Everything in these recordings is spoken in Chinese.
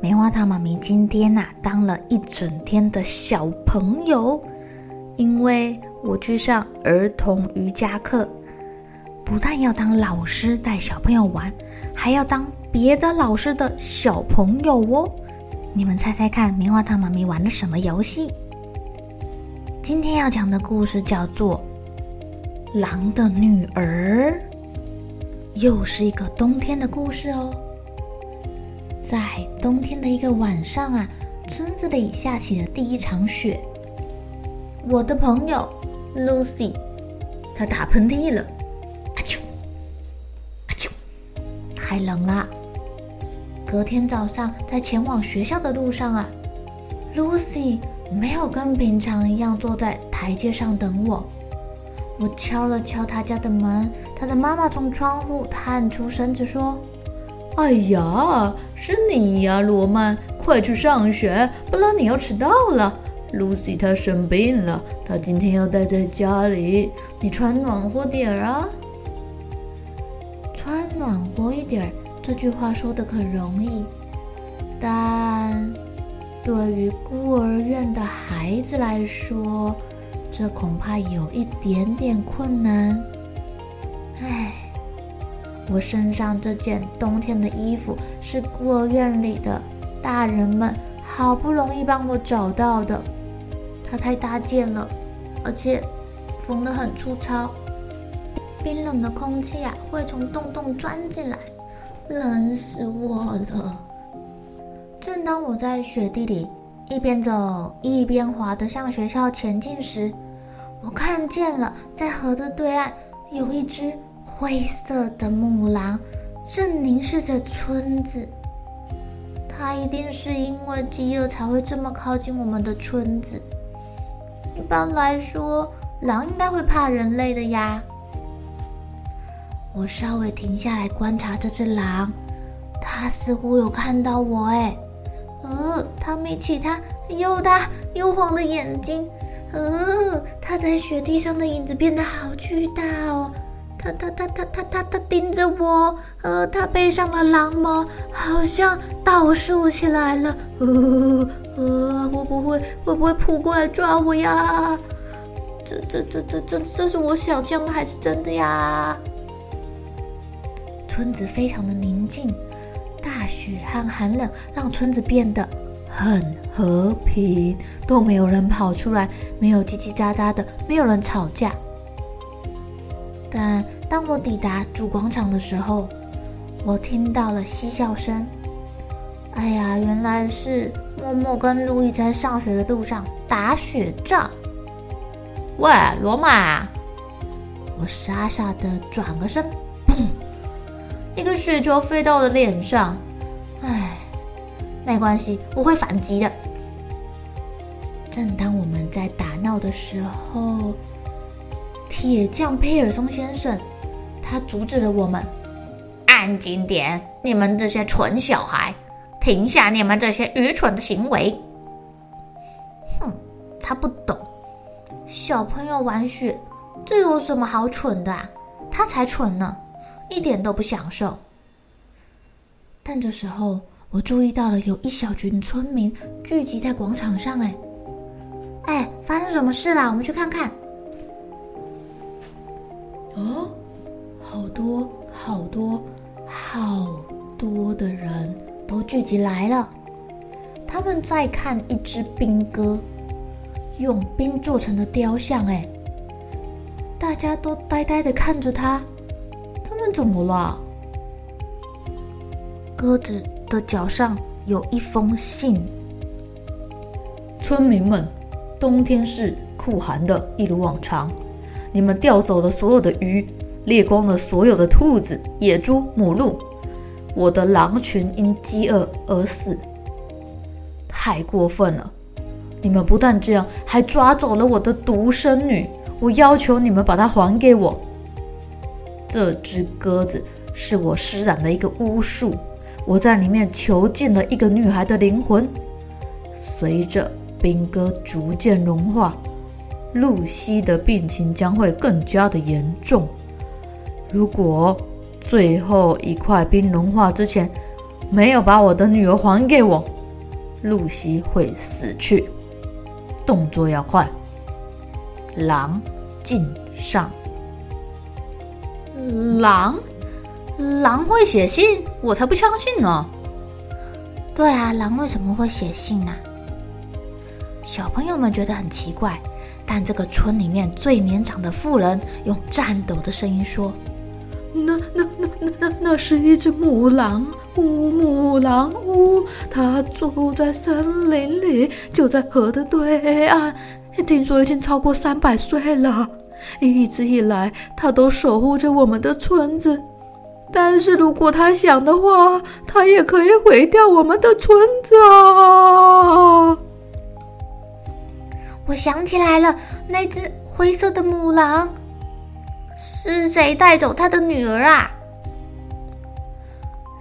棉花糖妈咪今天呐、当了一整天的小朋友，因为我去上儿童瑜伽课，不但要当老师带小朋友玩，还要当别的老师的小朋友哦。你们猜猜看，棉花糖妈咪玩了什么游戏？今天要讲的故事叫做《狼的女儿》，又是一个冬天的故事哦。在冬天的一个晚上啊，村子里下起了第一场雪。我的朋友 Lucy，她打喷嚏了，啊啾，啊啾，太冷了。隔天早上在前往学校的路上啊，Lucy 没有跟平常一样坐在台阶上等我。我敲了敲她家的门，她的妈妈从窗户探出身子说。哎呀，是你呀，罗曼，快去上学，不然你要迟到了。Lucy 她生病了，她今天要待在家里，你穿暖和点儿啊。穿暖和一点儿，这句话说的可容易，但对于孤儿院的孩子来说，这恐怕有一点点困难。唉。我身上这件冬天的衣服是孤儿院里的大人们好不容易帮我找到的，它太大件了，而且缝得很粗糙，冰冷的空气啊会从洞洞钻进来，冷死我了。正当我在雪地里一边走一边滑的向学校前进时，我看见了在河的对岸有一只。灰色的母狼正凝视着村子，它一定是因为饥饿才会这么靠近我们的村子。一般来说，狼应该会怕人类的呀。我稍微停下来观察这只狼，它似乎有看到我哎，呃，它眯起它又大又黄的眼睛，呃，它在雪地上的影子变得好巨大哦。他他他他他他他盯着我，呃，他背上的狼毛好像倒竖起来了，呃呃，会不会会不会扑过来抓我呀？这这这这这这是我想象的还是真的呀？村子非常的宁静，大雪和寒冷让村子变得很和平，都没有人跑出来，没有叽叽喳喳的，没有人吵架。但当我抵达主广场的时候，我听到了嬉笑声。哎呀，原来是默默跟路易在上学的路上打雪仗。喂，罗马！我傻傻的转个身，砰！一个雪球飞到了脸上。哎，没关系，我会反击的。正当我们在打闹的时候。铁匠佩尔松先生，他阻止了我们。安静点，你们这些蠢小孩，停下你们这些愚蠢的行为。哼，他不懂，小朋友玩雪，这有什么好蠢的啊？他才蠢呢，一点都不享受。但这时候，我注意到了有一小群村民聚集在广场上。哎，哎，发生什么事了？我们去看看。哦，好多好多好多的人都聚集来了，他们在看一只兵哥，用冰做成的雕像。哎，大家都呆呆的看着他，他们怎么了？鸽子的脚上有一封信。村民们，冬天是酷寒的，一如往常。你们钓走了所有的鱼，猎光了所有的兔子、野猪、母鹿。我的狼群因饥饿而死，太过分了！你们不但这样，还抓走了我的独生女。我要求你们把她还给我。这只鸽子是我施展的一个巫术。我在里面囚禁了一个女孩的灵魂，随着冰哥逐渐融化，露西的病情将会更加的严重。如果最后一块冰融化之前没有把我的女儿还给我，露西会死去。动作要快，狼敬上。狼。狼会写信？我才不相信呢！对啊，狼为什么会写信呢？小朋友们觉得很奇怪，但这个村里面最年长的妇人用颤抖的声音说：“那、那、那、那、那，那是一只母狼，母母狼，呜，它住在森林里，就在河的对岸。听说已经超过三百岁了，一直以来，它都守护着我们的村子。”但是如果他想的话，他也可以毁掉我们的村子啊！我想起来了，那只灰色的母狼，是谁带走他的女儿啊？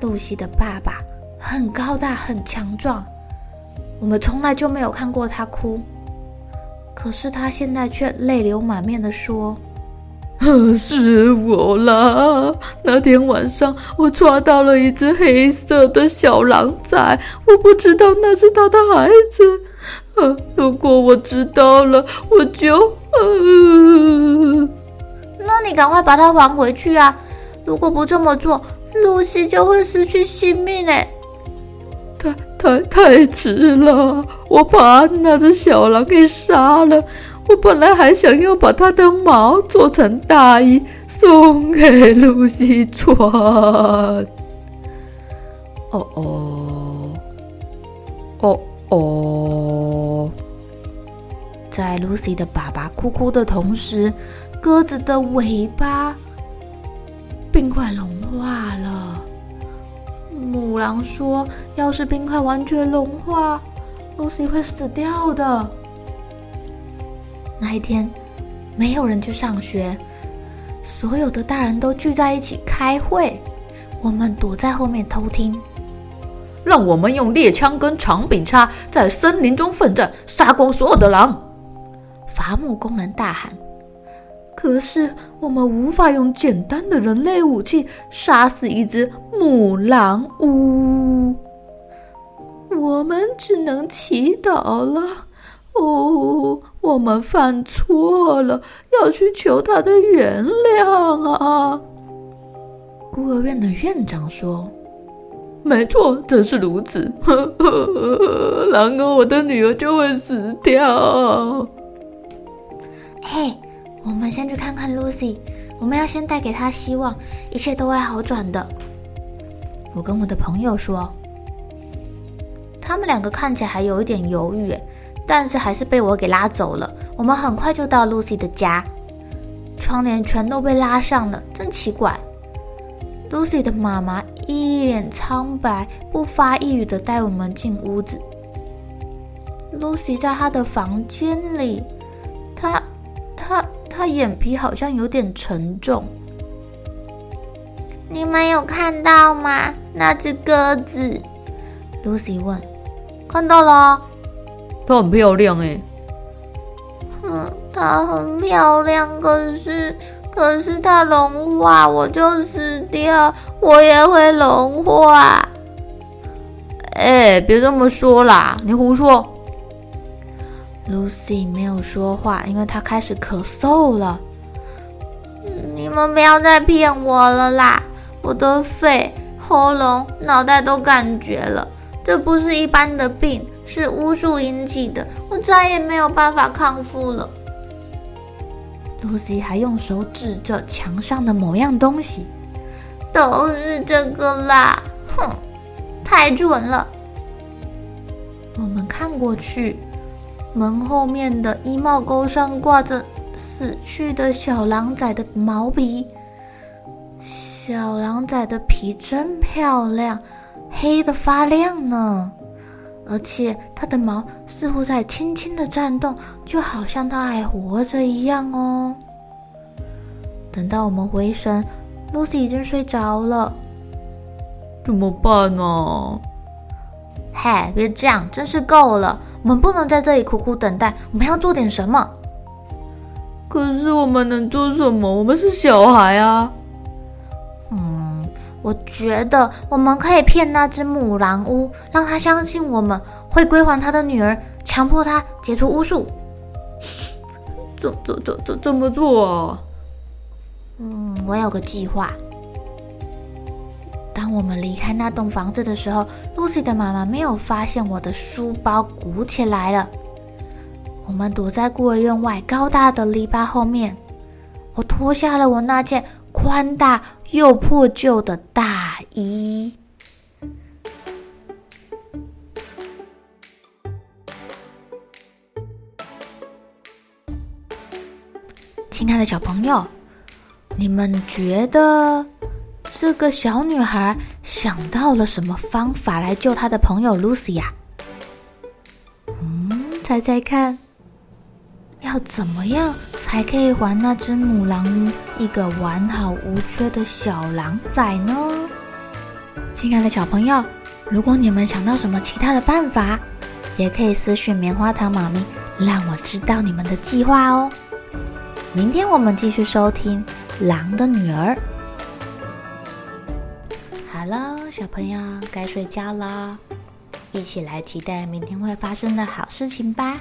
露西的爸爸很高大，很强壮，我们从来就没有看过他哭，可是他现在却泪流满面的说。是我啦！那天晚上我抓到了一只黑色的小狼崽，我不知道那是他的孩子。呃，如果我知道了，我就……呃……那你赶快把它还回去啊！如果不这么做，露西就会失去性命哎！太太太迟了，我把那只小狼给杀了。我本来还想要把它的毛做成大衣送给露西穿。哦哦，哦哦，在露西的爸爸哭哭的同时，鸽子的尾巴冰块融化了。母狼说：“要是冰块完全融化，露西会死掉的。”那一天，没有人去上学，所有的大人都聚在一起开会。我们躲在后面偷听。让我们用猎枪跟长柄叉在森林中奋战，杀光所有的狼！伐木工人大喊。可是我们无法用简单的人类武器杀死一只母狼呜，我们只能祈祷了。哦，我们犯错了，要去求他的原谅啊！孤儿院的院长说：“没错，正是如此。呵呵，然后我的女儿就会死掉。”嘿，我们先去看看露西，我们要先带给她希望，一切都会好转的。我跟我的朋友说，他们两个看起来还有一点犹豫。但是还是被我给拉走了。我们很快就到露西的家，窗帘全都被拉上了，真奇怪。露西的妈妈一脸苍白，不发一语的带我们进屋子。露西在她的房间里，她、眼皮好像有点沉重。你们有看到吗？那只鸽子？”Lucy 问。“看到了，它很漂亮诶。”“嗯，它很漂亮，可是，可是它融化，我就死掉，我也会融化。”“哎，别这么说啦，你胡说。” Lucy 没有说话，因为她开始咳嗽了。你们不要再骗我了啦！我的肺、喉咙、脑袋都感觉了，这不是一般的病，是巫术引起的，我再也没有办法康复了。Lucy 还用手指着墙上的某样东西，都是这个啦！哼，太准了。我们看过去。门后面的衣帽钩上挂着死去的小狼崽的毛皮，小狼崽的皮真漂亮，黑的发亮呢，而且它的毛似乎在轻轻的颤动，就好像它还活着一样哦。等到我们回神，Lucy 已经睡着了，怎么办呢？嗨，别这样，真是够了。我们不能在这里苦苦等待，我们要做点什么。可是我们能做什么？我们是小孩啊。嗯，我觉得我们可以骗那只母狼巫，让他相信我们会归还他的女儿，强迫他解除巫术。怎怎怎怎怎么做啊？嗯，我有个计划。我们离开那栋房子的时候，Lucy 的妈妈没有发现我的书包鼓起来了。我们躲在孤儿院外高大的篱笆后面。我脱下了我那件宽大又破旧的大衣。亲爱的小朋友，你们觉得？这个小女孩想到了什么方法来救她的朋友 Lucy 呀？嗯，猜猜看，要怎么样才可以还那只母狼一个完好无缺的小狼崽呢？亲爱的小朋友，如果你们想到什么其他的办法，也可以私讯棉花糖妈咪，让我知道你们的计划哦。明天我们继续收听《狼的女儿》。小朋友该睡觉了，一起来期待明天会发生的好事情吧。